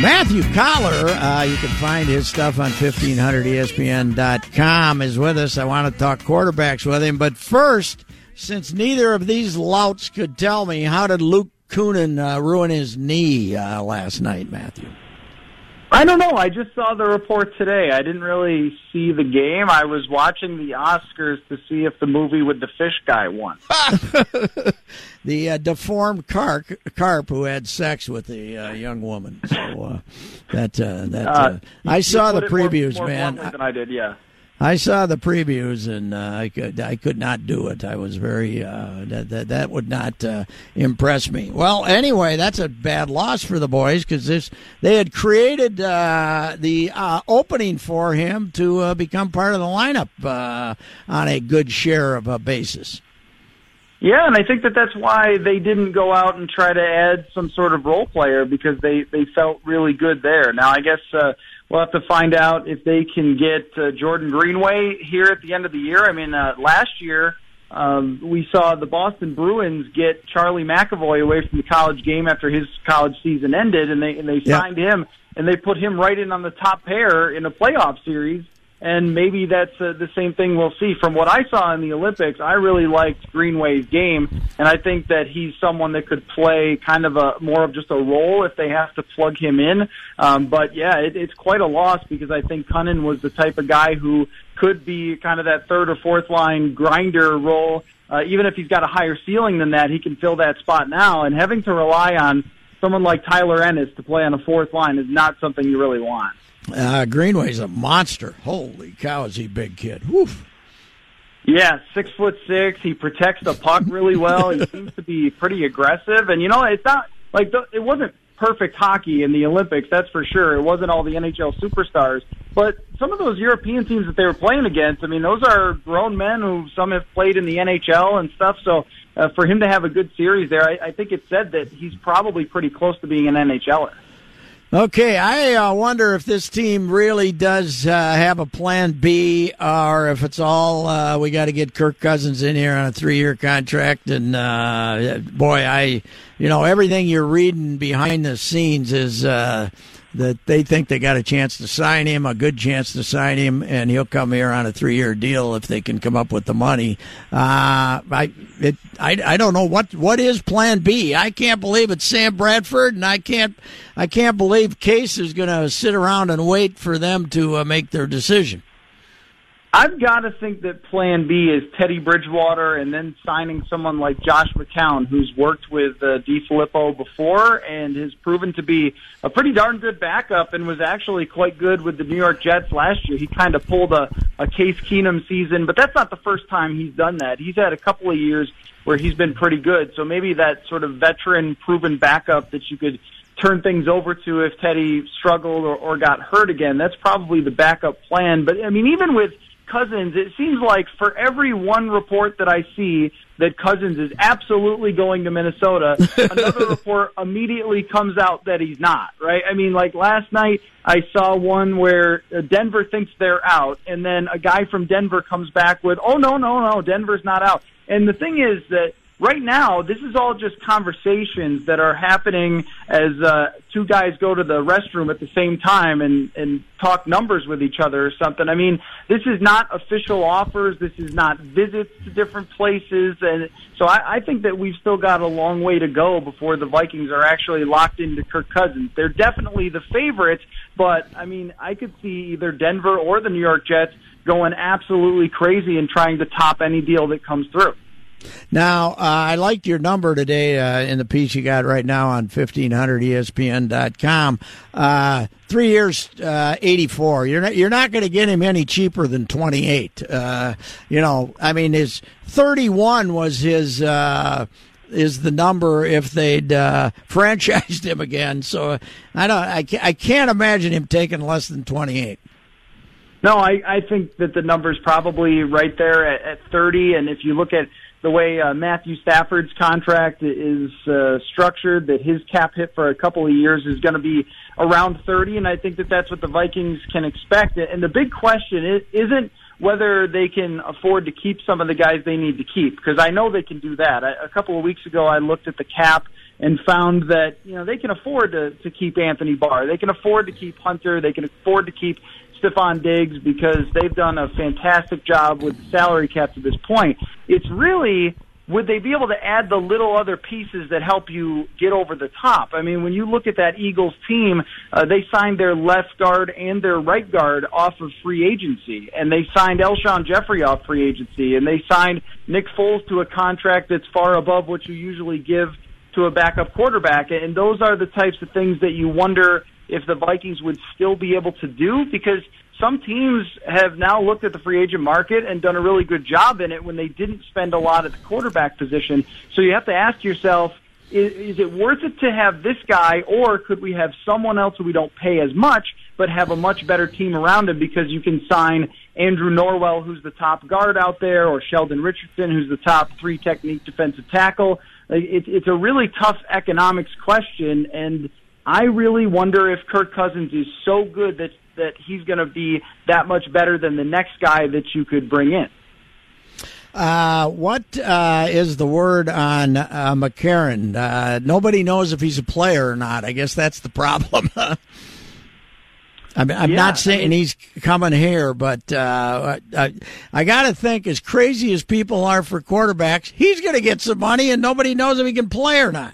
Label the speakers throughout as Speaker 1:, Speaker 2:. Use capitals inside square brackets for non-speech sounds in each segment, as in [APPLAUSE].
Speaker 1: Matthew Coller, uh, you can find his stuff on 1500ESPN.com, is with us. I want to talk quarterbacks with him. But first, since neither of these louts could tell me, how did Luke Kunin uh, ruin his knee uh, last night, Matthew?
Speaker 2: I don't know. I just saw the report today. I didn't really see the game. I was watching the Oscars to see if the movie with the fish guy won. [LAUGHS]
Speaker 1: the uh, deformed carp, carp who had sex with the uh, young woman. So uh, that uh, that uh, I saw the previews,
Speaker 2: more, more
Speaker 1: man.
Speaker 2: Than I did, yeah.
Speaker 1: I saw the previews and uh, I could I could not do it. I was very uh, that, that that would not uh, impress me. Well, anyway, that's a bad loss for the boys because this they had created uh, the uh, opening for him to uh, become part of the lineup on a good share of a basis.
Speaker 2: Yeah, and I think that that's why they didn't go out and try to add some sort of role player because they they felt really good there. Now, I guess We'll have to find out if they can get uh, Jordan Greenway here at the end of the year. I mean, uh, last year um, we saw the Boston Bruins get Charlie McAvoy away from the college game after his college season ended, and they and they signed him and they put him right in on the top pair in a playoff series and maybe that's uh, the same thing we'll see. From what I saw in the Olympics, I really liked Greenway's game, and I think that he's someone that could play kind of a more of just a role if they have to plug him in. Um, but yeah, it, it's quite a loss because I think Kunin was the type of guy who could be kind of that third or fourth line grinder role. Uh, even if he's got a higher ceiling than that, he can fill that spot now. And having to rely on someone like Tyler Ennis to play on a fourth line is not something you really want.
Speaker 1: Uh, Greenway's a monster. Holy cow, is he big kid? Woof.
Speaker 2: Yeah, six foot six. He protects the puck really well. he [LAUGHS] seems to be pretty aggressive, and you know, it's not like the, it wasn't perfect hockey in the Olympics. That's for sure. It wasn't all the NHL superstars, but some of those European teams that they were playing against. I mean, those are grown men who some have played in the NHL and stuff. So uh, for him to have a good series there, I, I think it said that he's probably pretty close to being an NHLer.
Speaker 1: Okay, I uh, wonder if this team really does uh, have a plan B, or if it's all uh, we got to get Kirk Cousins in here on a three-year contract. And uh, boy, I, you know, everything you're reading behind the scenes is uh, that they think they got a chance to sign him, a good chance to sign him, and he'll come here on a three-year deal if they can come up with the money. Uh, I, it, I, I don't know what what is Plan B. I can't believe it's Sam Bradford, and I can't, I can't believe Case is going to sit around and wait for them to uh, make their decision.
Speaker 2: I've got to think that Plan B is Teddy Bridgewater, and then signing someone like Josh McCown, who's worked with uh, DeFilippo before and has proven to be a pretty darn good backup, and was actually quite good with the New York Jets last year. He kind of pulled a, a Case Keenum season, but that's not the first time he's done that. He's had a couple of years where he's been pretty good. So maybe that sort of veteran, proven backup that you could turn things over to if Teddy struggled or, or got hurt again. That's probably the backup plan. But I mean, even with Cousins, it seems like for every one report that I see that Cousins is absolutely going to Minnesota, [LAUGHS] another report immediately comes out that he's not, right? I mean, like last night, I saw one where uh, Denver thinks they're out, and then a guy from Denver comes back with, oh, no, no, no, Denver's not out. And the thing is that right now, this is all just conversations that are happening as uh, two guys go to the restroom at the same time and and talk numbers with each other or something. I mean, this is not official offers. This is not visits to different places, and so I, I think that we've still got a long way to go before the Vikings are actually locked into Kirk Cousins. They're definitely the favorites, but I mean, I could see either Denver or the New York Jets going absolutely crazy and trying to top any deal that comes through.
Speaker 1: Now, uh, I liked your number today uh, in the piece you got right now on 1500ESPN.com. Uh, three years, uh, 84. You're not, you're not going to get him any cheaper than 28. Uh, you know, I mean, his 31 was his, uh, is the number if they'd uh, [LAUGHS] franchised him again. So I don't, I can't, I can't imagine him taking less than 28.
Speaker 2: No, I, I think that the number's probably right there at, at 30. And if you look at the way uh, Matthew Stafford's contract is uh, structured, that his cap hit for a couple of years is going to be around 30, and I think that that's what the Vikings can expect. And the big question is, isn't whether they can afford to keep some of the guys they need to keep, because I know they can do that. I, a couple of weeks ago, I looked at the cap and found that you know they can afford to to keep Anthony Barr, they can afford to keep Hunter, they can afford to keep Stefon Diggs because they've done a fantastic job with the salary cap to this point. It's really would they be able to add the little other pieces that help you get over the top? I mean, when you look at that Eagles team, uh, they signed their left guard and their right guard off of free agency, and they signed Alshon Jeffery off free agency, and they signed Nick Foles to a contract that's far above what you usually give to a backup quarterback. And those are the types of things that you wonder if the Vikings would still be able to do because some teams have now looked at the free agent market and done a really good job in it when they didn't spend a lot at the quarterback position. So you have to ask yourself, is, is it worth it to have this guy or could we have someone else who we don't pay as much but have a much better team around him because you can sign Andrew Norwell, who's the top guard out there, or Sheldon Richardson, who's the top three technique defensive tackle. It's, it's a really tough economics question, and I really wonder if Kirk Cousins is so good that that he's going to be that much better than the next guy that you could bring in.
Speaker 1: Uh, what uh, is the word on uh, McCarron? Uh, nobody knows if he's a player or not. I guess that's the problem. [LAUGHS] I mean, I'm yeah, not saying he's coming here, but uh, I, I got to think, as crazy as people are for quarterbacks, he's going to get some money, and nobody knows if he can play or not.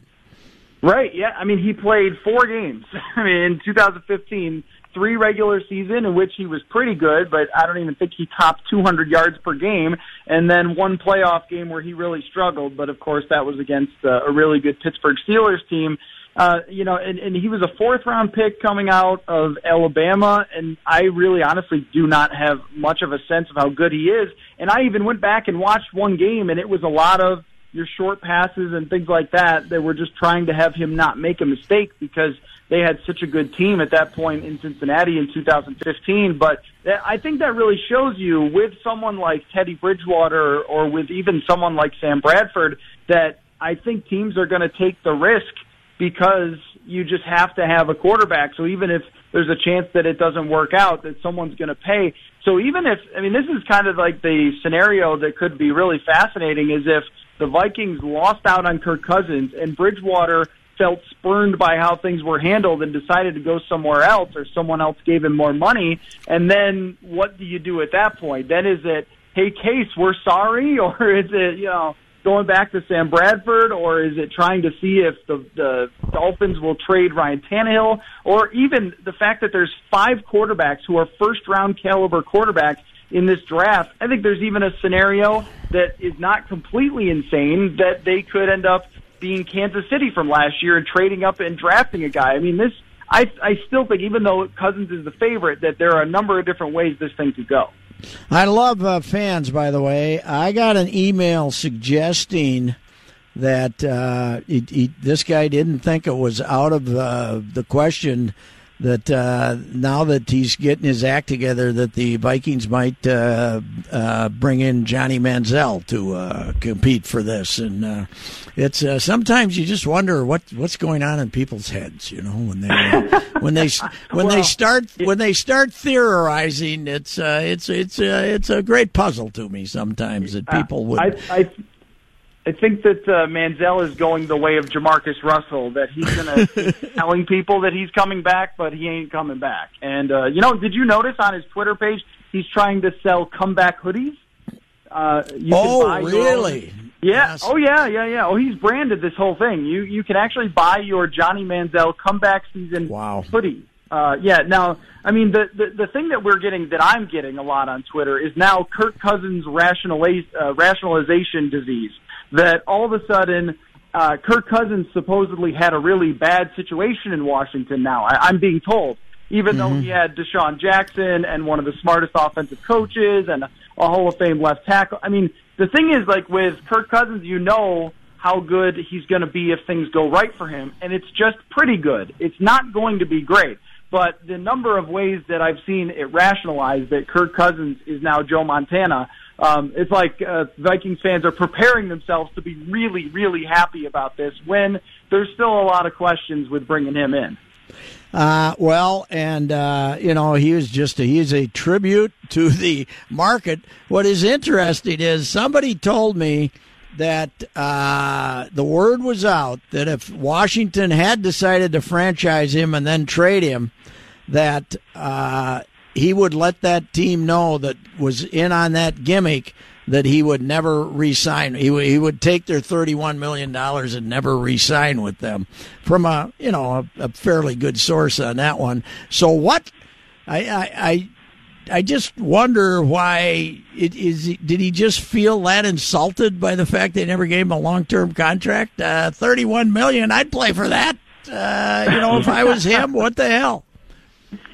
Speaker 2: Right. Yeah. I mean, he played four games. [LAUGHS] I mean, in 2015, three regular season in which he was pretty good, but I don't even think he topped 200 yards per game, and then one playoff game where he really struggled. But of course, that was against uh, a really good Pittsburgh Steelers team. Uh, you know, and, and he was a fourth round pick coming out of Alabama, and I really honestly do not have much of a sense of how good he is. And I even went back and watched one game, and it was a lot of your short passes and things like that. They were just trying to have him not make a mistake because they had such a good team at that point in Cincinnati in 2015. But I think that really shows you with someone like Teddy Bridgewater or with even someone like Sam Bradford that I think teams are going to take the risk because you just have to have a quarterback. So even if there's a chance that it doesn't work out, that someone's going to pay. So even if, I mean, this is kind of like the scenario that could be really fascinating is if the Vikings lost out on Kirk Cousins and Bridgewater felt spurned by how things were handled and decided to go somewhere else or someone else gave him more money. And then what do you do at that point? Then is it, hey, Case, we're sorry? [LAUGHS] Or is it, you know, going back to Sam Bradford? Or is it trying to see if the, the Dolphins will trade Ryan Tannehill? Or even the fact that there's five quarterbacks who are first round caliber quarterbacks in this draft. I think there's even a scenario that is not completely insane that they could end up being Kansas City from last year and trading up and drafting a guy. I mean, this I I still think even though Cousins is the favorite, that there are a number of different ways this thing could go.
Speaker 1: I love uh, fans, by the way. I got an email suggesting that uh, he, he, this guy didn't think it was out of uh, the question that uh, now that he's getting his act together, that the Vikings might uh, uh, bring in Johnny Manziel to uh, compete for this, and uh, it's uh, sometimes you just wonder what what's going on in people's heads, you know, when they [LAUGHS] when they when well, they start when they start theorizing. It's it's it's it's a great puzzle to me sometimes that people would.
Speaker 2: I, I, I think that uh, Manziel is going the way of Jamarcus Russell. That he's going [LAUGHS] to telling people that he's coming back, but he ain't coming back. And uh, you know, did you notice on his Twitter page he's trying to sell comeback hoodies?
Speaker 1: Uh, you oh, really?
Speaker 2: Yeah. Yes. Oh, yeah, yeah, yeah. Oh, he's branded this whole thing. You you can actually buy your Johnny Manziel comeback season
Speaker 1: wow.
Speaker 2: hoodie. Uh, yeah. Now, I mean, the, the the thing that we're getting, that I'm getting a lot on Twitter, is now Kirk Cousins' rationaliz- uh, rationalization disease that all of a sudden uh, Kirk Cousins supposedly had a really bad situation in Washington now. I, I'm being told, even mm-hmm. though he had DeSean Jackson and one of the smartest offensive coaches and a Hall of Fame left tackle. I mean, the thing is, like with Kirk Cousins, you know how good he's going to be if things go right for him, and it's just pretty good. It's not going to be great. But the number of ways that I've seen it rationalized that Kirk Cousins is now Joe Montana, um, it's like uh, Vikings fans are preparing themselves to be really, really happy about this when there's still a lot of questions with bringing him in.
Speaker 1: Uh, well, and uh, you know he was just a, he's a tribute to the market. What is interesting is somebody told me that uh, the word was out that if Washington had decided to franchise him and then trade him, that uh, he would let that team know that was in on that gimmick that he would never resign. He would, he would take their thirty-one million dollars and never resign with them. From a you know a, a, fairly good source on that one. So what? I I. I I just wonder why it is. Did he just feel that insulted by the fact they never gave him a long-term contract? Uh, Thirty-one million, I'd play for that. Uh, you know, if I was him, what the hell?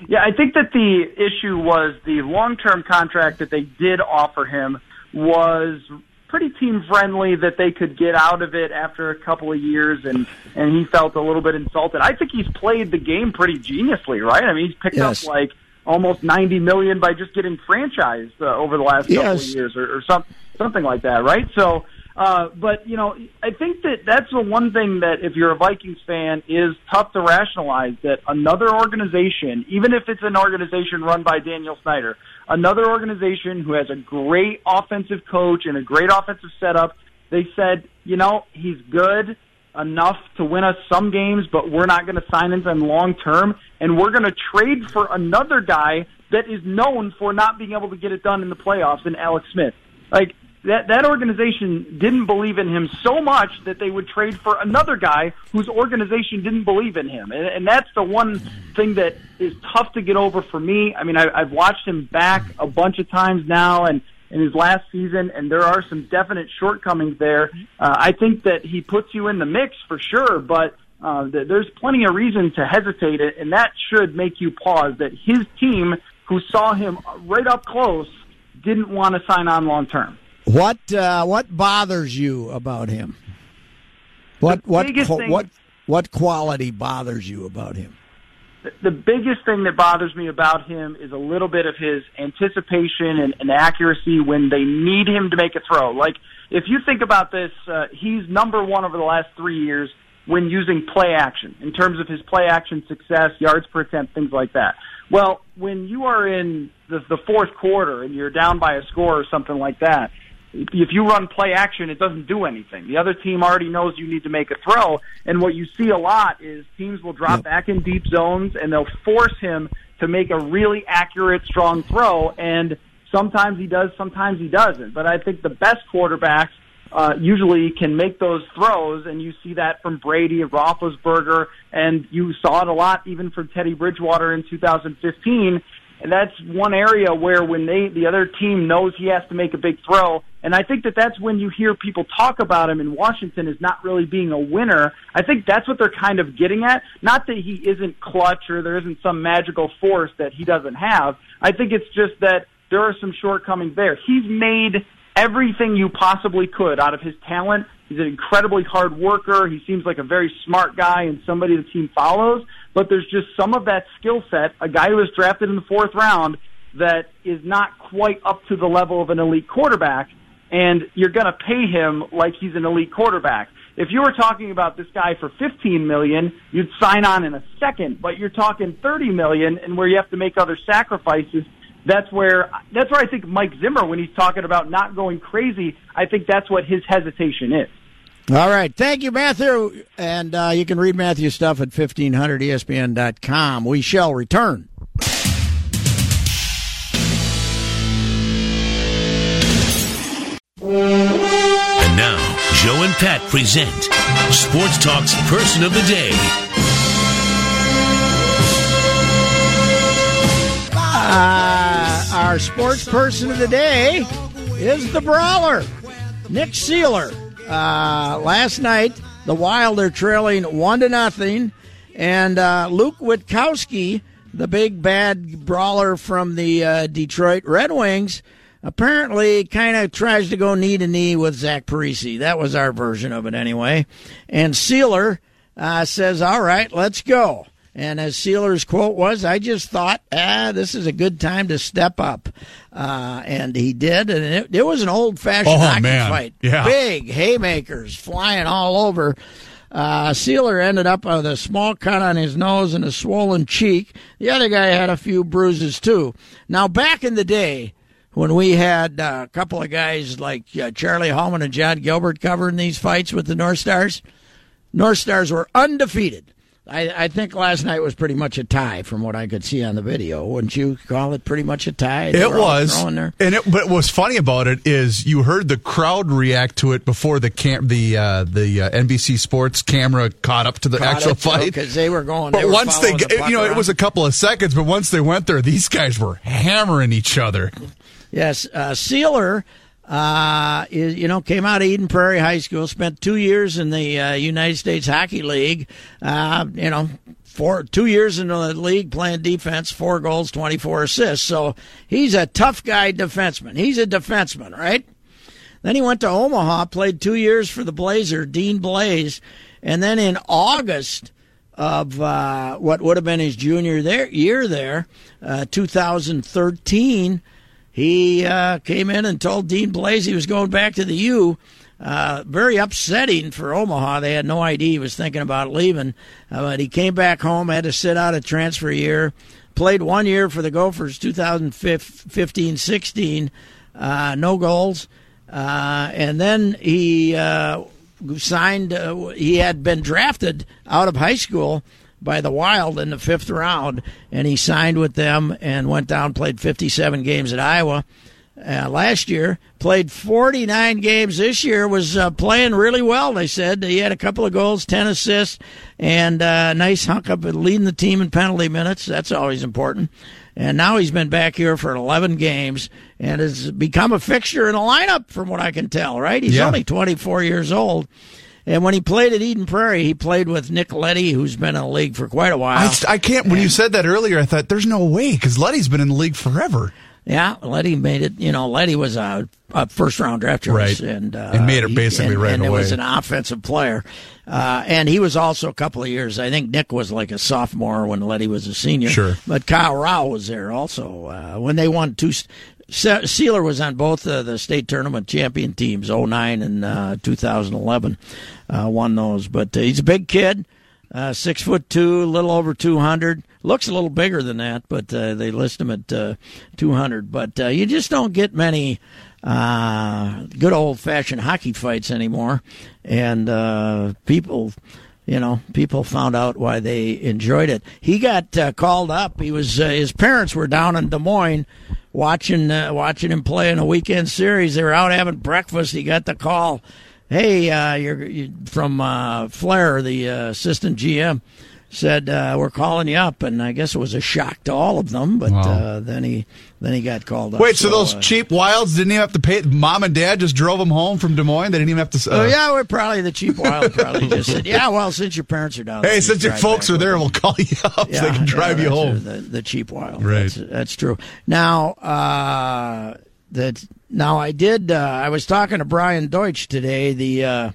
Speaker 2: Yeah, I think that the issue was the long-term contract that they did offer him was pretty team friendly that they could get out of it after a couple of years and and he felt a little bit insulted. I think he's played the game pretty geniusly, right? I mean, he's picked yes. up like almost 90 million by just getting franchised uh, over the last couple of years or, or some, something like that, right? So uh, but you know, I think that that's the one thing that if you're a Vikings fan is tough to rationalize that another organization, even if it's an organization run by Daniel Snyder, another organization who has a great offensive coach and a great offensive setup, they said, you know, he's good enough to win us some games, but we're not going to sign him long term, and we're going to trade for another guy that is known for not being able to get it done in the playoffs, and Alex Smith. Like that that organization didn't believe in him so much that they would trade for another guy whose organization didn't believe in him, and, and that's the one thing that is tough to get over for me. I mean, I, I've watched him back a bunch of times now, and in his last season, and there are some definite shortcomings there. Uh, I think that he puts you in the mix for sure, but uh, th- there's plenty of reason to hesitate, and that should make you pause. That his team, who saw him right up close, didn't want to sign on long term.
Speaker 1: What uh, what bothers you about him? What what thing, what what quality bothers you about him?
Speaker 2: The biggest thing that bothers me about him is a little bit of his anticipation and, and accuracy when they need him to make a throw. Like if you think about this, uh, he's number one over the last three years when using play action in terms of his play action success, yards per attempt, things like that. Well, when you are in the, the fourth quarter and you're down by a score or something like that, if you run play action, it doesn't do anything. The other team already knows you need to make a throw, and what you see a lot is teams will drop back in deep zones and they'll force him to make a really accurate, strong throw. And sometimes he does, sometimes he doesn't. But I think the best quarterbacks uh, usually can make those throws, and you see that from Brady and Roethlisberger, and you saw it a lot even from Teddy Bridgewater in 2015 and that's one area where when they the other team knows he has to make a big throw and I think that that's when you hear people talk about him in Washington as not really being a winner. I think that's what they're kind of getting at. Not that he isn't clutch or there isn't some magical force that he doesn't have. I think it's just that there are some shortcomings there. He's made everything you possibly could out of his talent. He's an incredibly hard worker. He seems like a very smart guy and somebody the team follows but there's just some of that skill set, a guy who was drafted in the fourth round that is not quite up to the level of an elite quarterback, and you're going to pay him like he's an elite quarterback. If you were talking about this guy for 15 million, you'd sign on in a second, but you're talking 30 million and where you have to make other sacrifices. That's where that's where I think Mike Zimmer when he's talking about not going crazy, I think that's what his hesitation is.
Speaker 1: All right. Thank you, Matthew. And uh, you can read Matthew's stuff at 1500ESPN.com. We shall return.
Speaker 3: And now, Joe and Pat present Sports Talk's Person of the Day.
Speaker 1: Uh, our sports person of the day is the brawler, Nick Seeler. Uh, last night, the Wild are trailing one to nothing, and uh, Luke Witkowski, the big bad brawler from the uh, Detroit Red Wings, apparently kind of tries to go knee to knee with Zach Parise. That was our version of it anyway. And Seeler uh, says, "All right, let's go." And as Seeler's quote was, I just thought, ah, this is a good time to step up. Uh, and he did. And it, it was an old fashioned
Speaker 4: Oh,
Speaker 1: fight.
Speaker 4: Yeah.
Speaker 1: Big haymakers flying all over. Uh, Seeler ended up with a small cut on his nose and a swollen cheek. The other guy had a few bruises too. Now, back in the day, when we had uh, a couple of guys like uh, Charlie Hallman and John Gilbert covering these fights with the North Stars, North Stars were undefeated. I, I think last night was pretty much a tie from what I could see on the video. Wouldn't you call it pretty much a tie? They
Speaker 4: It was, and it, but what's funny about it is you heard the crowd react to it before the cam- the uh, the uh, NBC Sports camera caught up to the actual fight.
Speaker 1: because they were going.
Speaker 4: But
Speaker 1: they were
Speaker 4: once they,
Speaker 1: the
Speaker 4: you know, it was a couple of seconds, but once they went there, these guys were hammering each other.
Speaker 1: Yes, uh, Seeler, uh, is, you know, came out of Eden Prairie High School, spent two years in the uh, United States Hockey League. Uh, you know, four two years in the league playing defense, four goals, twenty four assists. So he's a tough guy defenseman. He's a defenseman, right? Then he went to Omaha, played two years for the Blazer, Dean Blais, and then in August of uh, what would have been his junior there, year there, uh, 2013, he uh, came in and told Dean Blais he was going back to the U. Uh, very upsetting for Omaha. They had no idea he was thinking about leaving. Uh, but he came back home, had to sit out a transfer year, played one year for the Gophers, 2015 16, uh, no goals. Uh, and then he uh, signed, he had been drafted out of high school by the Wild in the fifth round, and he signed with them and went down, played 57 games at Iowa. Uh, last year, played 49 games this year, was uh, playing really well, they said. He had a couple of goals, 10 assists, and uh, nice hunk up leading the team in penalty minutes. That's always important. And now he's been back here for 11 games and has become a fixture in a lineup, from what I can tell, right? He's
Speaker 4: Yeah.
Speaker 1: only 24 years old. And when he played at Eden Prairie, he played with Nick Leddy, who's been in the league for quite a while.
Speaker 4: I, I can't. When you said that earlier, I thought there's no way because Leddy's been in the league forever.
Speaker 1: Yeah, Leddy made it. You know, Leddy was a, a first round draft choice,
Speaker 4: Right.
Speaker 1: and uh,
Speaker 4: And made it
Speaker 1: he-
Speaker 4: basically
Speaker 1: and,
Speaker 4: right
Speaker 1: and
Speaker 4: away.
Speaker 1: was an offensive player, uh, and he was also a couple of years. I think Nick was like a sophomore when Leddy was a senior.
Speaker 4: Sure.
Speaker 1: but Kyle Rau was there also uh, when they won two. Se- Seeler was on both uh, the state tournament champion teams, 09 and uh, 2011. Uh, won those, but uh, he's a big kid. Uh, six foot two, a little over 200. Looks a little bigger than that, but uh, they list him at uh, 200. But you just don't get many good old fashioned hockey fights anymore. And people, you know, people found out why they enjoyed it. He got uh, called up. He was uh, his parents were down in Des Moines watching uh, watching him play in a weekend series. They were out having breakfast. He got the call. Hey, uh, you're, you from uh, Flahr, the uh, assistant GM, said uh, we're calling you up, and I guess it was a shock to all of them. But
Speaker 4: Wow.
Speaker 1: uh, then he then he got called up.
Speaker 4: Wait, so, those
Speaker 1: uh,
Speaker 4: cheap wilds didn't even have to pay? Mom and dad just drove them home from Des Moines. They didn't even have to. Uh,
Speaker 1: Oh yeah, we're probably the cheap wild. Probably just said, yeah. Well, since your parents are down,
Speaker 4: Hey,
Speaker 1: you
Speaker 4: since your folks are there, we'll call you up so they can drive you
Speaker 1: that's, uh,
Speaker 4: home.
Speaker 1: The, the cheap wild,
Speaker 4: Right.
Speaker 1: That's, that's true. Now, uh, that now I did. Uh, I was talking to Brian Deutsch today. The uh,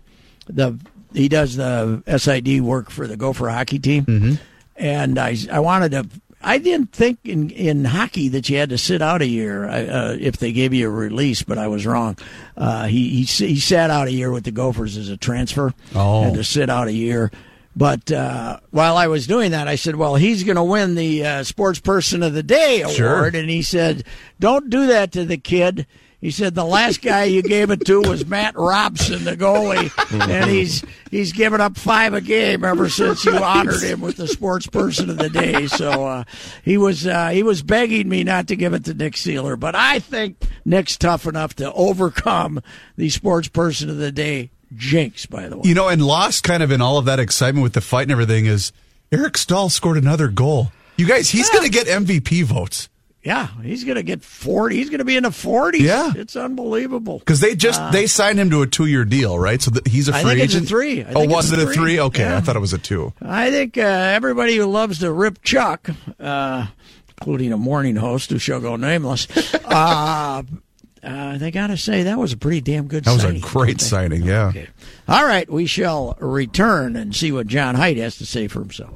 Speaker 1: the he does the SID work for the Gopher hockey team,
Speaker 4: Mm-hmm.
Speaker 1: and I I wanted to. I didn't think in, in hockey that you had to sit out a year uh, if they gave you a release, but I was wrong. Uh, he, he he sat out a year with the Gophers as a transfer,
Speaker 4: Oh.
Speaker 1: had to sit out a year. But uh, while I was doing that, I said, "Well, he's going to win the uh, Sports Person of the Day award,"
Speaker 4: Sure.
Speaker 1: and he said, "Don't do that to the kid." He said the last guy you gave it to was Matt Robson, the goalie, and he's he's given up five a game ever since you honored him with the Sports Person of the Day. So uh, he was uh, he was begging me not to give it to Nick Seeler, but I think Nick's tough enough to overcome the Sports Person of the Day jinx. By the way,
Speaker 4: You know, and lost kind of in all of that excitement with the fight and everything is Eric Staal scored another goal. You guys, he's going to get MVP votes
Speaker 1: yeah, he's going to get forty. He's going to be in the forties.
Speaker 4: Yeah.
Speaker 1: it's unbelievable.
Speaker 4: because they just they signed him to a two year deal, right? So that he's a
Speaker 1: Uh, I
Speaker 4: free
Speaker 1: think it's a
Speaker 4: agent.
Speaker 1: three. I
Speaker 4: oh, was it
Speaker 1: a
Speaker 4: a
Speaker 1: three.
Speaker 4: Okay,
Speaker 1: Yeah.
Speaker 4: I thought it was a two.
Speaker 1: I think uh, everybody who loves to rip Chuck, uh, including a morning host who shall go nameless, [LAUGHS] uh, uh, they got to say that was a pretty damn good
Speaker 4: That was a
Speaker 1: signing,
Speaker 4: great signing. Yeah.
Speaker 1: Okay. All right, we shall return and see what John Height has to say for himself.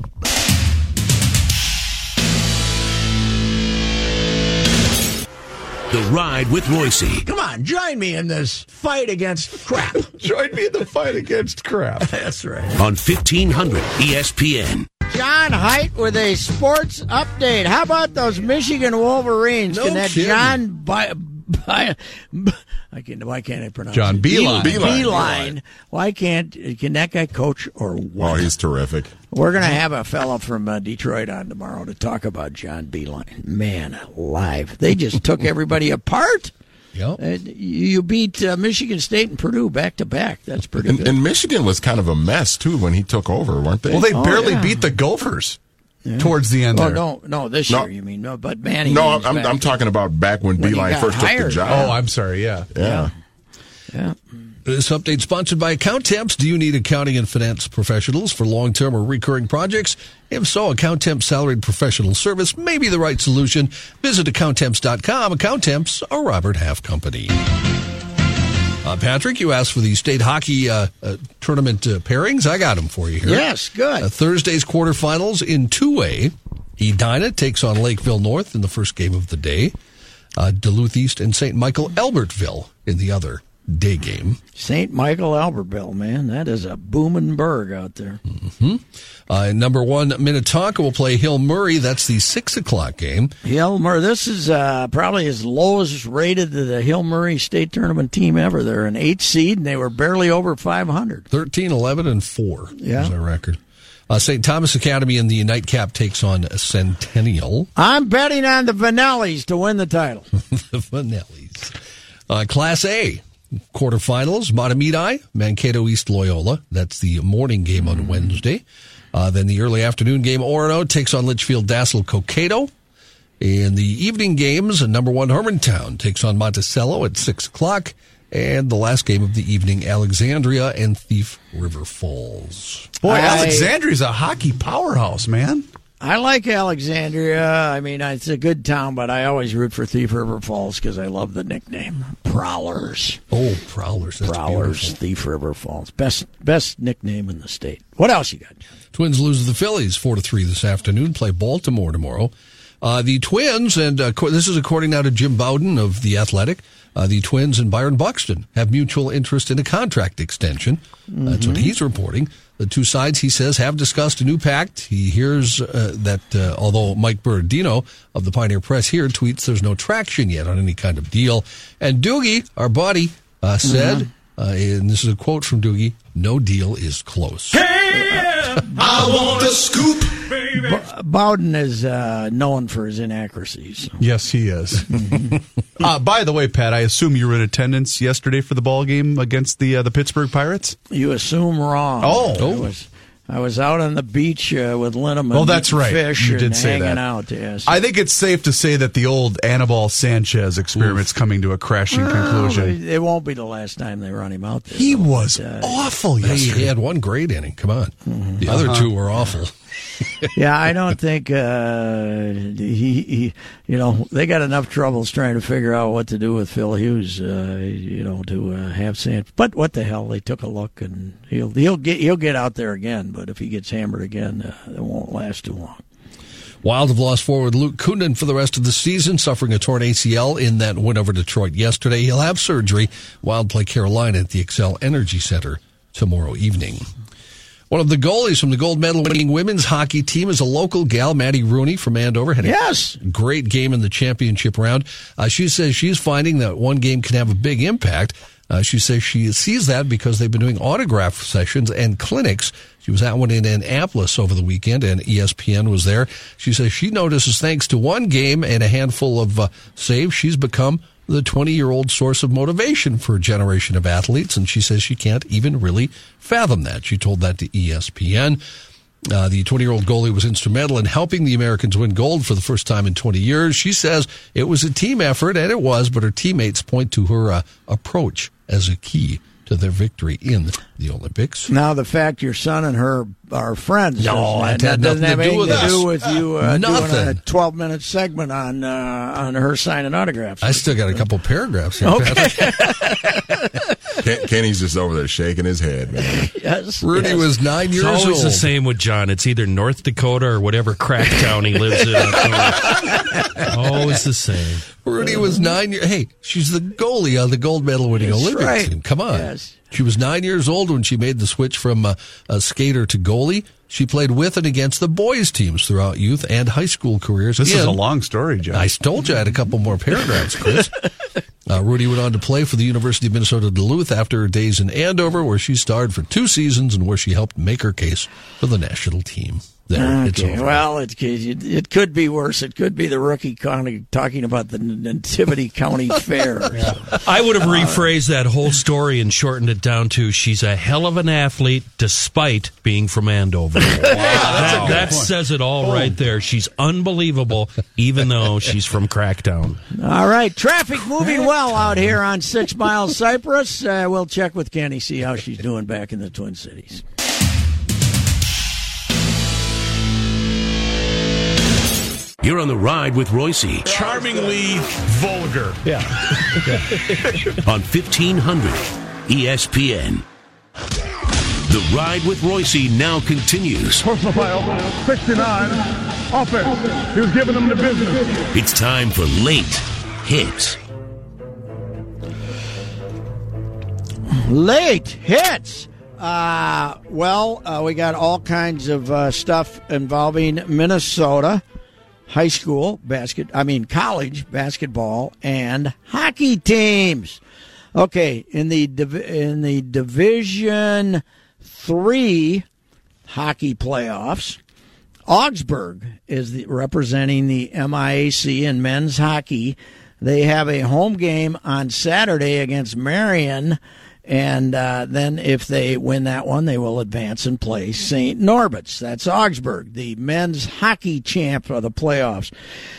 Speaker 3: The Ride with Royce.
Speaker 1: Come on, join me in this fight against crap. [LAUGHS]
Speaker 4: Join me in the fight against crap. [LAUGHS]
Speaker 1: That's right.
Speaker 3: on E 1500 ESPN.
Speaker 1: John Height with a sports update. How about those Michigan Wolverines?
Speaker 5: No
Speaker 1: Can that
Speaker 5: kidding.
Speaker 1: John by, by, I can why can't I pronounce
Speaker 4: John
Speaker 1: it?
Speaker 4: Beeline.
Speaker 6: Beeline.
Speaker 1: Beeline. Why can't can that guy coach or
Speaker 6: Oh, he's terrific.
Speaker 1: We're gonna have a fellow from uh, Detroit on tomorrow to talk about John Beilein. Man, alive! They just [LAUGHS] took everybody apart.
Speaker 5: Yep.
Speaker 1: Uh, you beat uh, Michigan State and Purdue back to back. That's pretty
Speaker 6: And,
Speaker 1: good.
Speaker 6: and Michigan was kind of a mess too when he took over, weren't they?
Speaker 4: Well, they
Speaker 1: Oh,
Speaker 4: barely
Speaker 1: yeah.
Speaker 4: beat the Gophers towards the end
Speaker 1: oh
Speaker 4: there.
Speaker 1: no, no, this
Speaker 6: No.
Speaker 1: year you mean? No, but Manning.
Speaker 6: no, I'm,
Speaker 1: back.
Speaker 6: I'm talking about back when,
Speaker 1: When he
Speaker 6: Beilein
Speaker 1: got
Speaker 6: first took the job.
Speaker 4: Oh, I'm sorry. Yeah.
Speaker 6: yeah.
Speaker 1: Yeah.
Speaker 5: This update sponsored by Accountemps. Do you need accounting and finance professionals for long-term or recurring projects? If so, Accountemps salaried professional service may be the right solution. Visit Accountemps.com. Account Temps, a Robert Half company. Uh, Patrick, you asked for the state hockey uh, uh, tournament uh, pairings. I got them for you here.
Speaker 1: Yes, good.
Speaker 5: Uh, Thursday's quarterfinals in two-way. Edina takes on Lakeville North in the first game of the day. Uh, Duluth East and St. Michael Albertville in the other day game.
Speaker 1: St. Michael Albertville, man, that is a booming burg out there.
Speaker 5: Uh, number one, Minnetonka will play Hill Murray. That's the six o'clock game.
Speaker 1: Hill Murray, this is uh, probably as lowest rated to the Hill Murray State Tournament team ever. They're an eight seed, and they were barely over 500.
Speaker 5: 13, 11, and 4
Speaker 1: Yeah.
Speaker 5: is our record. Uh, St. Thomas Academy in the nightcap takes on Centennial.
Speaker 1: I'm betting on the Vanellis to win the title. [LAUGHS]
Speaker 5: the Vanellis. Uh, Class A quarterfinals, Mahtomedi, Mankato East Loyola. That's the morning game on Wednesday. Uh, then the early afternoon game, Orono takes on Litchfield Dassel Cokato. In the evening games, number one Hermantown takes on Monticello at 6 o'clock. And the last game of the evening, Alexandria and Thief River Falls.
Speaker 4: Boy,
Speaker 1: I-
Speaker 4: Alexandria's a hockey powerhouse, man.
Speaker 1: I like Alexandria. I mean, it's a good town, but I always root for Thief River Falls because I love the nickname Prowlers.
Speaker 5: Oh, Prowlers. That's
Speaker 1: Prowlers,
Speaker 5: beautiful.
Speaker 1: Thief River Falls. Best best nickname in the state. What else you got?
Speaker 5: Twins lose to the Phillies four to three this afternoon. Play Baltimore tomorrow. Uh, the Twins, and uh, this is according now to Jim Bowden of the Athletic. Uh, the Twins and Byron Buxton have mutual interest in a contract extension. That's what he's reporting. The two sides, he says, have discussed a new pact. He hears uh, that uh, although Mike Berardino of the Pioneer Press here tweets there's no traction yet on any kind of deal. And Doogie, our buddy, uh, said, uh, and this is a quote from Doogie, no deal is close.
Speaker 1: Bowden is uh, known for his inaccuracies.
Speaker 4: Yes, he is. [LAUGHS] uh, by the way, Pat, I assume you were in attendance yesterday for the ball game against the uh, the Pittsburgh Pirates.
Speaker 1: You assume wrong.
Speaker 4: Oh.
Speaker 1: I was, out on the beach uh, with Linneman.
Speaker 4: Oh, that's right.
Speaker 1: Fish
Speaker 4: You
Speaker 1: and
Speaker 4: did say
Speaker 1: hanging
Speaker 4: that.
Speaker 1: out. Yes.
Speaker 4: I think it's safe to say that the old Anibal Sanchez experiment's coming to a crashing conclusion.
Speaker 1: It won't be the last time they run him out there.
Speaker 4: He
Speaker 1: though,
Speaker 4: was
Speaker 1: but, uh,
Speaker 4: awful
Speaker 5: He,
Speaker 4: yesterday.
Speaker 5: he had one great inning. Come on. The other two were awful. [LAUGHS]
Speaker 1: yeah, I don't think uh, he, he. You know, they got enough troubles trying to figure out what to do with Phil Hughes. Uh, you know, to uh, have San. But what the hell? They took a look, and he'll he'll get he'll get out there again. But if he gets hammered again, uh, it won't last too long.
Speaker 5: Wild have lost forward Luke Kunin for the rest of the season, suffering a torn ACL in that win over Detroit yesterday. He'll have surgery. Wild play Carolina at the Xcel Energy Center tomorrow evening. One of the goalies from the gold medal winning women's hockey team is a local gal, Maddie Rooney from Andover. Had a
Speaker 1: Yes.
Speaker 5: great game in the championship round. Uh, she says she's finding that one game can have a big impact. Uh, she says she sees that because they've been doing autograph sessions and clinics. She was at one in Annapolis over the weekend, and ESPN was there. She says she notices thanks to one game and a handful of uh, saves, she's become the 20 year old source of motivation for a generation of athletes. And she says she can't even really fathom that. She told that to ESPN. Uh, the 20 year old goalie was instrumental in helping the Americans win gold for the first time in 20 years. She says it was a team effort, and it was, but her teammates point to her uh, approach as a key to their victory in the Olympics.
Speaker 1: Now the fact your son and her are friends
Speaker 5: No,
Speaker 1: doesn't,
Speaker 5: that
Speaker 1: doesn't
Speaker 5: nothing
Speaker 1: have
Speaker 5: to do with
Speaker 1: to do with you uh, doing a twelve minute segment on uh, on her signing autographs.
Speaker 5: I still got a couple paragraphs here. Patrick. [LAUGHS]
Speaker 6: Ken, Kenny's just over there shaking his head, man.
Speaker 1: yes,
Speaker 5: Rooney
Speaker 1: yes.
Speaker 5: was nine
Speaker 7: It's
Speaker 5: years
Speaker 7: always
Speaker 5: old.
Speaker 7: the same with John. It's either North Dakota or whatever crack town he lives in. [LAUGHS] always the same.
Speaker 5: Rooney was nine years. Hey, she's the goalie on the gold medal winning
Speaker 1: That's
Speaker 5: Olympic
Speaker 1: right.
Speaker 5: team. Come on.
Speaker 1: Yes.
Speaker 5: She was nine years old when she made the switch from uh, a skater to goalie. She played with and against the boys' teams throughout youth and high school careers.
Speaker 4: This is a long story, John.
Speaker 5: I told you I had a couple more paragraphs, Chris. [LAUGHS] Uh, Rooney went on to play for the University of Minnesota Duluth after her days in Andover, where she starred for two seasons and where she helped make her case for the national team. There, it's
Speaker 1: Okay,
Speaker 5: over.
Speaker 1: well, it, it it could be worse. It could be the rookie county talking about the Nativity [LAUGHS] County Fair.
Speaker 7: I would have rephrased that whole story and shortened it down to she's a hell of an athlete despite being from Andover. [LAUGHS] that that says it all right there. She's unbelievable even though [LAUGHS] she's from Crackdown.
Speaker 1: All right, traffic moving well out here on Six Mile Cypress. Uh, we'll check with Kenny, see how she's doing back in the Twin Cities.
Speaker 3: You're on the ride with Royce
Speaker 4: Charmingly vulgar. Yeah. [LAUGHS]
Speaker 3: On 1500 ESPN. The ride with Royce now continues.
Speaker 8: Personal foul, 69, offense. He was giving them the business.
Speaker 3: It's time for late hits.
Speaker 1: Late hits. Uh, well, uh, we got all kinds of uh, stuff involving Minnesota high school basket. I mean, college basketball and hockey teams. Okay, in the in the Division Three hockey playoffs, Augsburg is the, representing the MIAC in men's hockey. They have a home game on Saturday against Marian, and uh, then if they win that one, they will advance and play St. Norbert's. That's Augsburg, the men's hockey champ of the playoffs.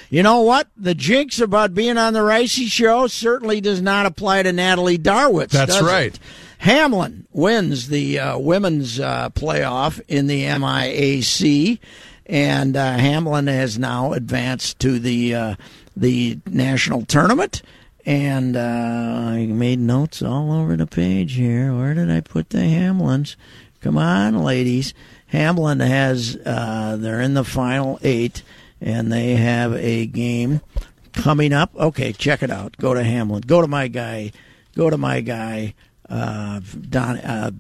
Speaker 1: You know what? The jinx about being on the Ricey show certainly does not apply to Natalie Darwitz.
Speaker 4: That's
Speaker 1: does it?
Speaker 4: right.
Speaker 1: Hamline wins the uh, women's uh, playoff in the MIAC, and uh, Hamline has now advanced to the uh, the national tournament. And uh, I made notes all over the page here. Where did I put the Hamlines? Come on, ladies. Hamline has uh, they're in the final eight, and they have a game coming up. Okay, check it out. Go to Hamline. Go to my guy. Go to my guy, uh, Don uh,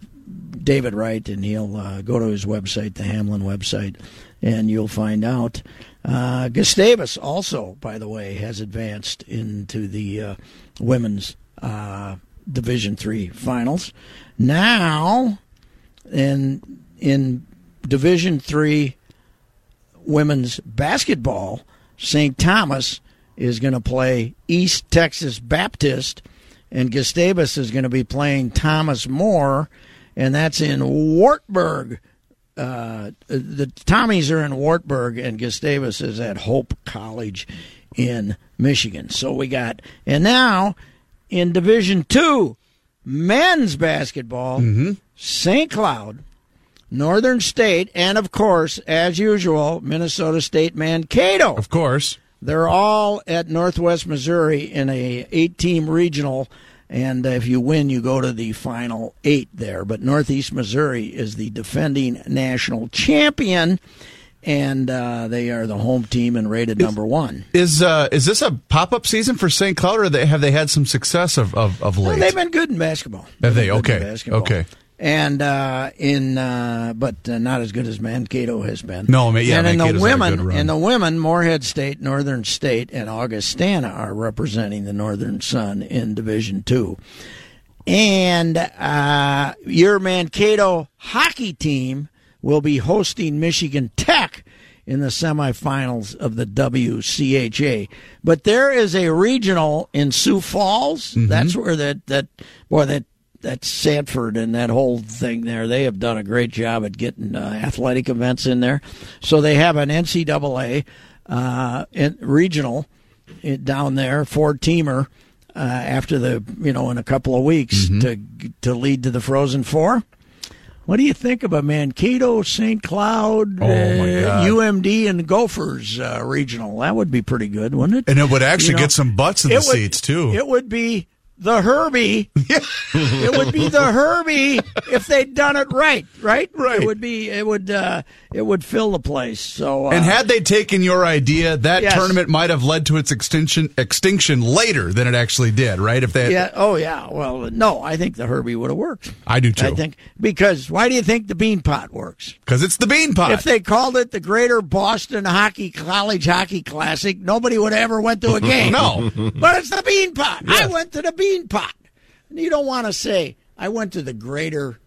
Speaker 1: David Wright, and he'll uh, go to his website, the Hamline website, and you'll find out. Uh, Gustavus also, by the way, has advanced into the uh, women's uh, Division Three finals. Now, in in Division Three women's basketball, St. Thomas is going to play East Texas Baptist, and Gustavus is going to be playing Thomas More, and that's in Wartburg. Uh, the Tommies are in Wartburg, and Gustavus is at Hope College in Michigan. So we got, and now in Division Two, men's basketball, St. Cloud Northern State, and of course, as usual, Minnesota State Mankato.
Speaker 4: Of course.
Speaker 1: They're all at Northwest Missouri in a eight-team regional, and if you win, you go to the final eight there. But Northeast Missouri is the defending national champion, and uh, they are the home team and rated number one.
Speaker 4: Is uh, is this a pop up season for St. Cloud, or they, have they had some success of of, of
Speaker 1: Well,
Speaker 4: late?
Speaker 1: they've been good in basketball.
Speaker 4: Have they?
Speaker 1: They've
Speaker 4: Okay.
Speaker 1: basketball.
Speaker 4: Okay.
Speaker 1: And uh, in uh, but uh, not as good as Mankato has been.
Speaker 4: No, ma- yeah,
Speaker 1: and in the
Speaker 4: Mankato's
Speaker 1: women, in the women, Moorhead State, Northern State, and Augustana are representing the Northern Sun in Division Two. And uh, your Mankato hockey team will be hosting Michigan Tech in the semifinals of the WCHA. But there is a regional in Sioux Falls. That's where that that boy that that Sanford and that whole thing there. They have done a great job at getting uh, athletic events in there. So they have an NCAA uh, in, regional down there, four teamer. Uh, after the you know in a couple of weeks to to lead to the Frozen Four. What do you think of a Mankato, St. Cloud,
Speaker 4: Oh,
Speaker 1: uh, UMD, and Gophers uh, regional? That would be pretty good, wouldn't it?
Speaker 4: And it would actually
Speaker 1: You know,
Speaker 4: get some butts in the
Speaker 1: would-
Speaker 4: seats too.
Speaker 1: It would be the Herbie. [LAUGHS] it would be the Herbie if they'd done it right, right?
Speaker 4: Right.
Speaker 1: It would be. It would. Uh, it would fill the place. So. Uh,
Speaker 4: and had they taken your idea, that
Speaker 1: Yes.
Speaker 4: tournament might have led to its extinction extinction later than it actually did, right? If they,
Speaker 1: Yeah. Oh, yeah. Well, no, I think the Herbie would have worked.
Speaker 4: I do too.
Speaker 1: I think because why do you think the Beanpot works?
Speaker 4: because it's the bean pot.
Speaker 1: If they called it the Greater Boston Hockey College Hockey Classic, nobody would ever went to a [LAUGHS] game.
Speaker 4: No.
Speaker 1: but it's the Beanpot. I went to the Bean Pot. And you don't want to say I went to the Greater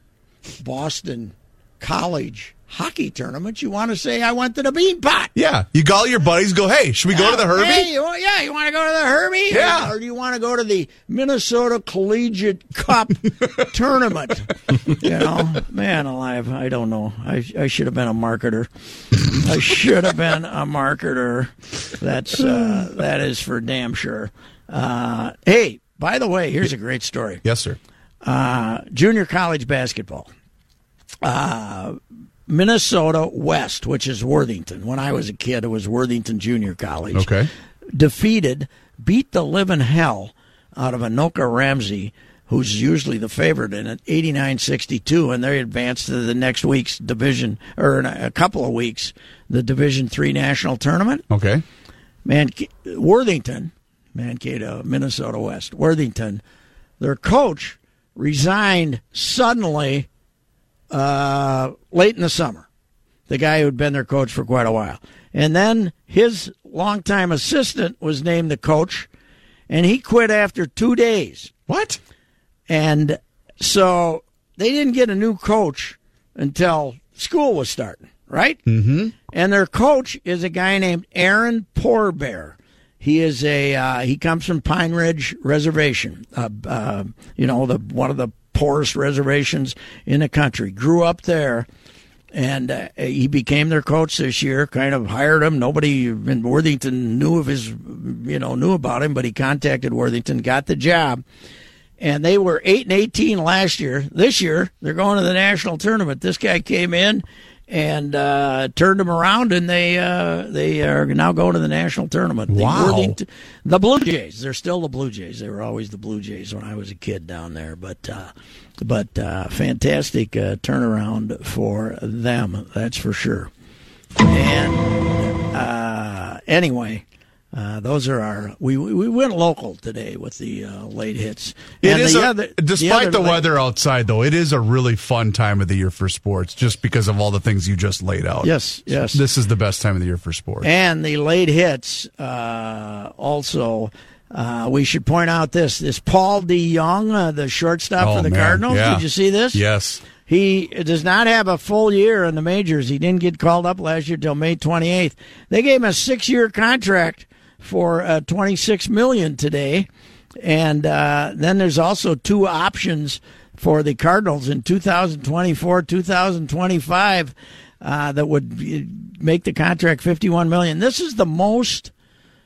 Speaker 1: Boston College Hockey Tournament. You want to say I went to the Beanpot.
Speaker 4: yeah, you call your buddies, go, hey, should we go to the Herbie?
Speaker 1: Hey, you, yeah, you want to go to the Herbie?
Speaker 4: Yeah.
Speaker 1: Or, or do you want to go to the Minnesota Collegiate Cup [LAUGHS] tournament? You know, man alive, I don't know. I, I should have been a marketer. I should have been a marketer. That's uh, that is for damn sure. Uh, hey, by the way, here's a great story
Speaker 4: Yes, sir.
Speaker 1: uh, junior college basketball. Uh, Minnesota West, which is Worthington. When I was a kid, it was Worthington Junior College.
Speaker 4: Okay.
Speaker 1: Defeated, beat the living hell out of Anoka Ramsey, who's usually the favorite in it, 89 62, and they advanced to the next week's division, or a couple of weeks, the Division Three national tournament.
Speaker 4: Okay.
Speaker 1: Man, Worthington, Mankato, Minnesota West, Worthington, their coach resigned suddenly uh, late in the summer. The guy who'd been their coach for quite a while. And then his longtime assistant was named the coach, and he quit after two days.
Speaker 4: What?
Speaker 1: And so they didn't get a new coach until school was starting, right? Mm-hmm. And their coach is a guy named Aaron Poorbear. He is a uh, he comes from Pine Ridge Reservation, uh, uh, you know the one of the poorest reservations in the country. Grew up there, and uh, he became their coach this year. Kind of hired him. Nobody in Worthington knew of his, you know, knew about him, but he contacted Worthington, got the job and they were eight and eighteen last year. This year, they're going to the national tournament. This guy came in and uh, turned them around, and they uh, they are now going to the national tournament. The
Speaker 4: Wow.
Speaker 1: Worthington- the Blue Jays. They're still the Blue Jays. They were always the Blue Jays when I was a kid down there. But uh, but uh, fantastic uh, turnaround for them. That's for sure. And uh, anyway. Uh, those are our. We we went local today with the uh, late hits.
Speaker 4: It
Speaker 1: And
Speaker 4: is
Speaker 1: the
Speaker 4: a-
Speaker 1: other-
Speaker 4: despite the,
Speaker 1: late-
Speaker 4: weather outside, though, it is a really fun time of the year for sports, just because of all the things you just laid out.
Speaker 1: Yes, yes.
Speaker 4: This is the best time of the year for sports.
Speaker 1: And the late hits uh, also. Uh, we should point out this: this Paul DeJong, uh, the shortstop
Speaker 4: Oh,
Speaker 1: for the
Speaker 4: man,
Speaker 1: Cardinals.
Speaker 4: yeah.
Speaker 1: Did you see this?
Speaker 4: yes.
Speaker 1: He does not have a full year in the majors. He didn't get called up last year till May 28th. They gave him a six-year contract for uh, 26 million today, and uh, then there's also two options for the Cardinals in 2024, 2025 uh, that would make the contract 51 million. This is the most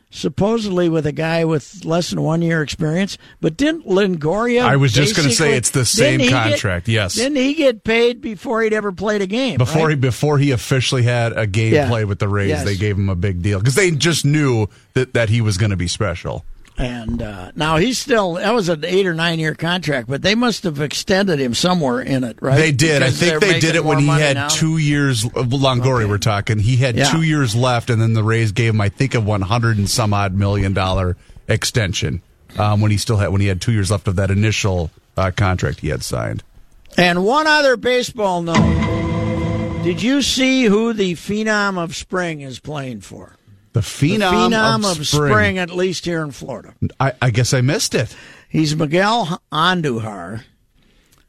Speaker 1: supposedly with a guy with less than one year experience. But didn't Longoria?
Speaker 4: I was just gonna say it's the same
Speaker 1: didn't get-
Speaker 4: contract, yes.
Speaker 1: Didn't he get paid before he'd ever played a game?
Speaker 4: Before
Speaker 1: right?
Speaker 4: he before he officially had a game
Speaker 1: Yeah.
Speaker 4: play with the Rays,
Speaker 1: Yes.
Speaker 4: they gave him a big deal because they just knew that, that he was going to be special.
Speaker 1: And uh, now he's still that was an eight or nine year contract, but they must have extended him somewhere in it, right?
Speaker 4: They did.
Speaker 1: Because
Speaker 4: I think they did it when he had
Speaker 1: now.
Speaker 4: two years. Longoria, we're talking. He had
Speaker 1: Yeah.
Speaker 4: two years left, and then the Rays gave him, I think, a one hundred and some odd million dollar extension um, when he still had when he had two years left of that initial uh, contract he had signed.
Speaker 1: And one other baseball note. Did you see who the phenom of spring is playing for?
Speaker 4: The phenom,
Speaker 1: the phenom
Speaker 4: of,
Speaker 1: of
Speaker 4: spring.
Speaker 1: spring, at least here in Florida.
Speaker 4: I, I guess I missed it.
Speaker 1: He's Miguel Andujar.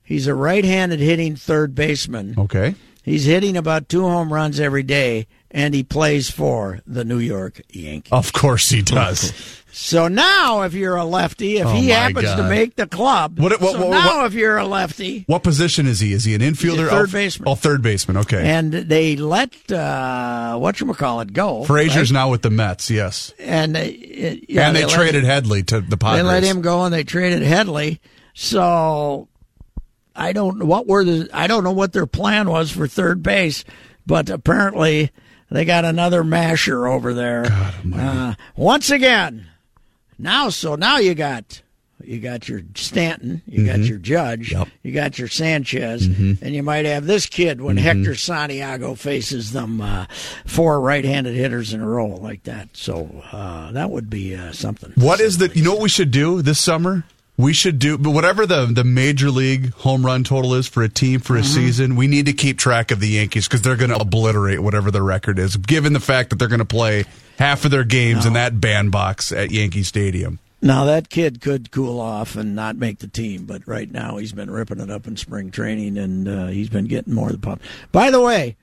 Speaker 1: He's a right-handed hitting third baseman.
Speaker 4: Okay.
Speaker 1: He's hitting about two home runs every day, and he plays for the New York Yankees.
Speaker 4: Of course he does.
Speaker 1: So now, if you're a lefty, if
Speaker 4: Oh,
Speaker 1: he happens to make the club,
Speaker 4: What- what-
Speaker 1: so
Speaker 4: what-
Speaker 1: now
Speaker 4: what-
Speaker 1: if you're a lefty,
Speaker 4: What position is he? Is he an infielder?
Speaker 1: A third baseman.
Speaker 4: Oh, third baseman. Okay.
Speaker 1: and they let uh, what you call it go.
Speaker 4: Frazier's
Speaker 1: right?
Speaker 4: now with the Mets. Yes.
Speaker 1: and they, yeah,
Speaker 4: and they,
Speaker 1: let-
Speaker 4: traded Headley to the Padres.
Speaker 1: They let him go, and they traded Headley. So I don't know what were the I don't know what their plan was for third base, but apparently they got another masher over there. God, uh, once again, now so now you got you got your Stanton, you got your Judge, you got your Sanchez, and you might have this kid when Hector Santiago faces them uh, four right-handed hitters in a row like that. So uh, that would be uh, something.
Speaker 4: What is the? You know what we should do this summer? We should do but whatever the the major league home run total is for a team for a
Speaker 1: Mm-hmm.
Speaker 4: season. We need to keep track of the Yankees because they're going to obliterate whatever their record is, given the fact that they're going to play half of their games in that bandbox at Yankee Stadium.
Speaker 1: Now that kid could cool off and not make the team, but right now he's been ripping it up in spring training, and uh, he's been getting more of the pop. By the way,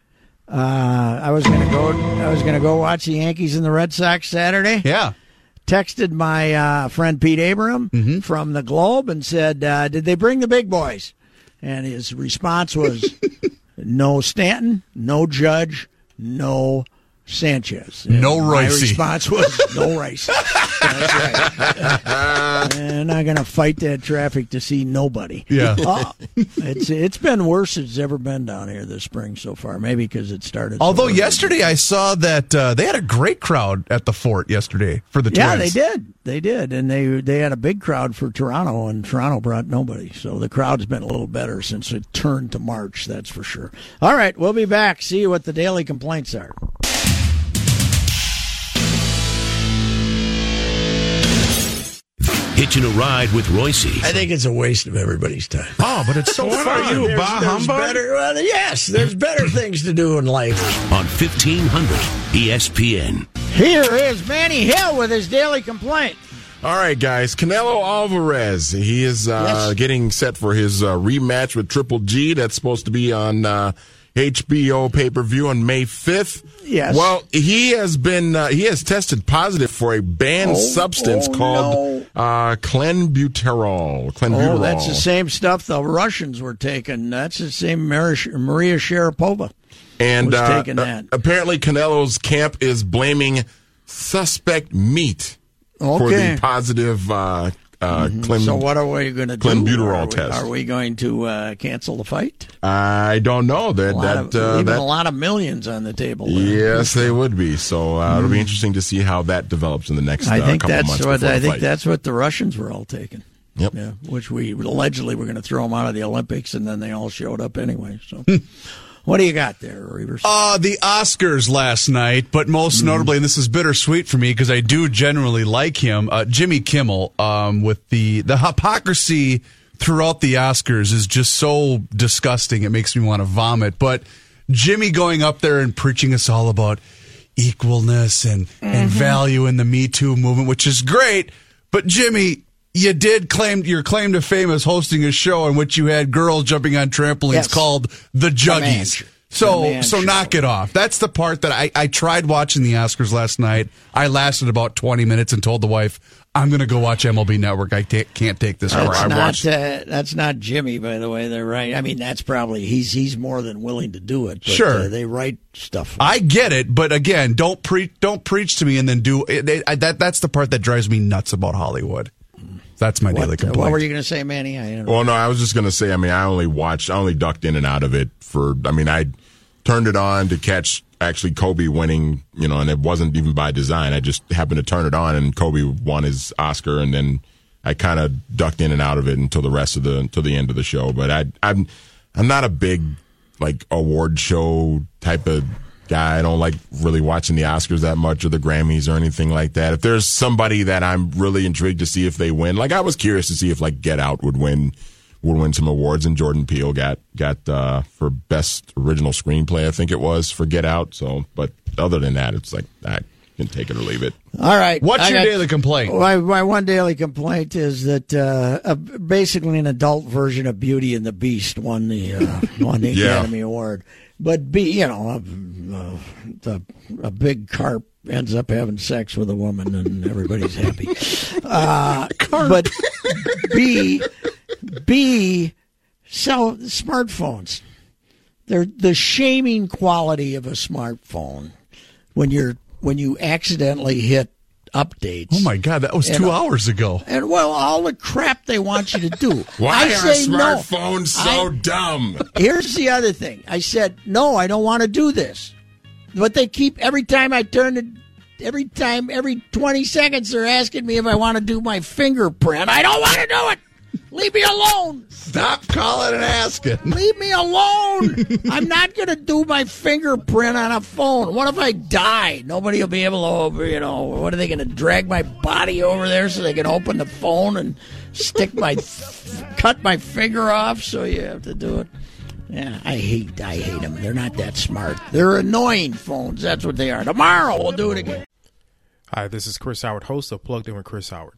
Speaker 1: uh, I was gonna go. I was gonna go watch the Yankees and the Red Sox Saturday.
Speaker 4: Yeah.
Speaker 1: Texted my uh, friend Pete Abraham from the Globe and said, uh, "Did they bring the big boys?" And his response was, [LAUGHS] "No Stanton, no Judge, no." Sanchez. And
Speaker 4: No
Speaker 1: My response was no Rice. That's right. [LAUGHS] and I'm not going to fight that traffic to see nobody.
Speaker 4: Yeah.
Speaker 1: Uh, it's it's been worse than it's ever been down here this spring so far. Maybe because it started.
Speaker 4: Although
Speaker 1: early.
Speaker 4: yesterday I saw that uh, they had a great crowd at the fort yesterday for the
Speaker 1: Yeah,
Speaker 4: Twins.
Speaker 1: they did. They did, and they they had a big crowd for Toronto, and Toronto brought nobody. So the crowd's been a little better since it turned to March. That's for sure. All right, we'll be back. See what the daily complaints are.
Speaker 3: Hitching a ride with Royce.
Speaker 1: I think it's a waste of everybody's time.
Speaker 7: Oh, but it's so
Speaker 1: What
Speaker 7: fun.
Speaker 1: are you, bah humbug? Better, well, yes, there's better things to do in life.
Speaker 3: on 1500 ESPN.
Speaker 1: Here is Manny Hill with his daily complaint.
Speaker 6: All right, guys. Canelo Alvarez. He is uh,
Speaker 1: Yes.
Speaker 6: getting set for his uh, rematch with Triple G. That's supposed to be on uh, HBO pay per view on May fifth.
Speaker 1: Yes.
Speaker 6: Well, he has been uh, he has tested positive for a banned
Speaker 1: Oh,
Speaker 6: substance
Speaker 1: oh,
Speaker 6: called uh, clenbuterol. Clenbuterol.
Speaker 1: Oh, that's the same stuff the Russians were taking. That's the same Maria, Maria Sharapova.
Speaker 6: and
Speaker 1: was
Speaker 6: uh,
Speaker 1: taking that.
Speaker 6: uh, apparently Canelo's camp is blaming suspect meat for the positive uh, uh, clen-
Speaker 1: So what are we going to do?
Speaker 6: Clenbuterol
Speaker 1: are we,
Speaker 6: test.
Speaker 1: Are we going to uh, cancel the fight?
Speaker 6: I don't know that that
Speaker 1: of,
Speaker 6: uh, that
Speaker 1: a lot of millions on the table. there.
Speaker 6: yes they would be. So uh, it'll be interesting to see how that develops in the next.
Speaker 1: I
Speaker 6: uh,
Speaker 1: think that's what I think
Speaker 6: fight.
Speaker 1: that's what the Russians were all taking.
Speaker 6: Yep.
Speaker 1: Yeah, which we allegedly were going to throw them out of the Olympics, and then they all showed up anyway. So, [LAUGHS] what do you got there, Reavers?
Speaker 4: Uh, the Oscars last night, but most
Speaker 1: Mm-hmm.
Speaker 4: notably, and this is bittersweet for me because I do generally like him, uh, Jimmy Kimmel, um, with the, the hypocrisy throughout the Oscars is just so disgusting. It makes me want to vomit. But Jimmy going up there and preaching us all about equalness and, and
Speaker 1: Mm-hmm.
Speaker 4: value in the Me Too movement, which is great. But Jimmy, you did claim your claim to fame as hosting a show in which you had girls jumping on trampolines
Speaker 1: Yes.
Speaker 4: called the Juggies.
Speaker 1: The
Speaker 4: So
Speaker 1: Man
Speaker 4: so
Speaker 1: Show.
Speaker 4: knock it off. That's the part that I, I tried watching the Oscars last night. I lasted about twenty minutes and told the wife, "I'm going to go watch MLB Network. I ta- can't take this."
Speaker 1: That's
Speaker 4: more." I
Speaker 1: not uh, that's not Jimmy, by the way. They're right. I mean, that's probably he's he's more than willing to do it. But,
Speaker 4: Sure.
Speaker 1: uh, they write stuff.
Speaker 4: I get it, but again, don't preach. Don't preach to me and then do it, it- I- that. That's the part that drives me nuts about Hollywood. That's my daily
Speaker 1: what, uh,
Speaker 4: complaint.
Speaker 1: what were you going to say, Manny? I
Speaker 6: Well, no, I was just going to say. I mean, I only watched. I only ducked in and out of it for. I mean, I turned it on to catch actually Kobe winning. You know, and it wasn't even by design. I just happened to turn it on, and Kobe won his Oscar, and then I kind of ducked in and out of it until the rest of the until the end of the show. But I, I'm I'm not a big like award show type of guy. I don't like really watching the Oscars that much or the Grammys or anything like that. If there's somebody that I'm really intrigued to see if they win, like I was curious to see if like Get Out would win would win some awards, and Jordan Peele got got uh, for best original screenplay, I think it was for Get Out. So, but other than that, it's like I can take it or leave it.
Speaker 1: All right.
Speaker 4: What's
Speaker 1: I
Speaker 4: your
Speaker 1: got-
Speaker 4: daily complaint?
Speaker 1: My, my one daily complaint is that uh, uh, basically an adult version of Beauty and the Beast won the uh, won the [LAUGHS]
Speaker 6: Yeah.
Speaker 1: Academy Award. But be you know a, a, a, a big carp ends up having sex with a woman and everybody's happy. [LAUGHS] Uh, but B B sell smartphones. They're the shaming quality of a smartphone when you're when you accidentally hit updates.
Speaker 4: Oh my God, that was two
Speaker 1: uh,
Speaker 4: hours ago.
Speaker 1: And well, all the crap they want you to do. [LAUGHS]
Speaker 6: Why
Speaker 1: I
Speaker 6: are
Speaker 1: say no.
Speaker 6: smartphones so
Speaker 1: I-
Speaker 6: dumb? [LAUGHS]
Speaker 1: Here's the other thing. I said no. I don't want to do this. But they keep every time I turn it. Every time, every 20 seconds, they're asking me if I want to do my fingerprint. I don't want to do it. Leave me alone.
Speaker 4: Stop calling and asking.
Speaker 1: Leave me alone. I'm not going to do my fingerprint on a phone. What if I die? Nobody will be able to, you know, what are they going to drag my body over there so they can open the phone and stick my, cut my finger off so you have to do it? Yeah, I hate, I hate them. They're not that smart. They're annoying phones. That's what they are. Tomorrow we'll do it again.
Speaker 9: Hi, this is Chris Howard, host of Plugged In with Chris Howard.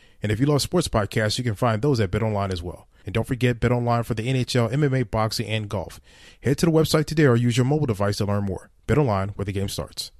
Speaker 9: And if you love sports podcasts, you can find those at BetOnline as well. And don't forget BetOnline for the NHL, MMA, boxing, and golf. Head to the website today or use your mobile device to learn more. BetOnline, where the game starts.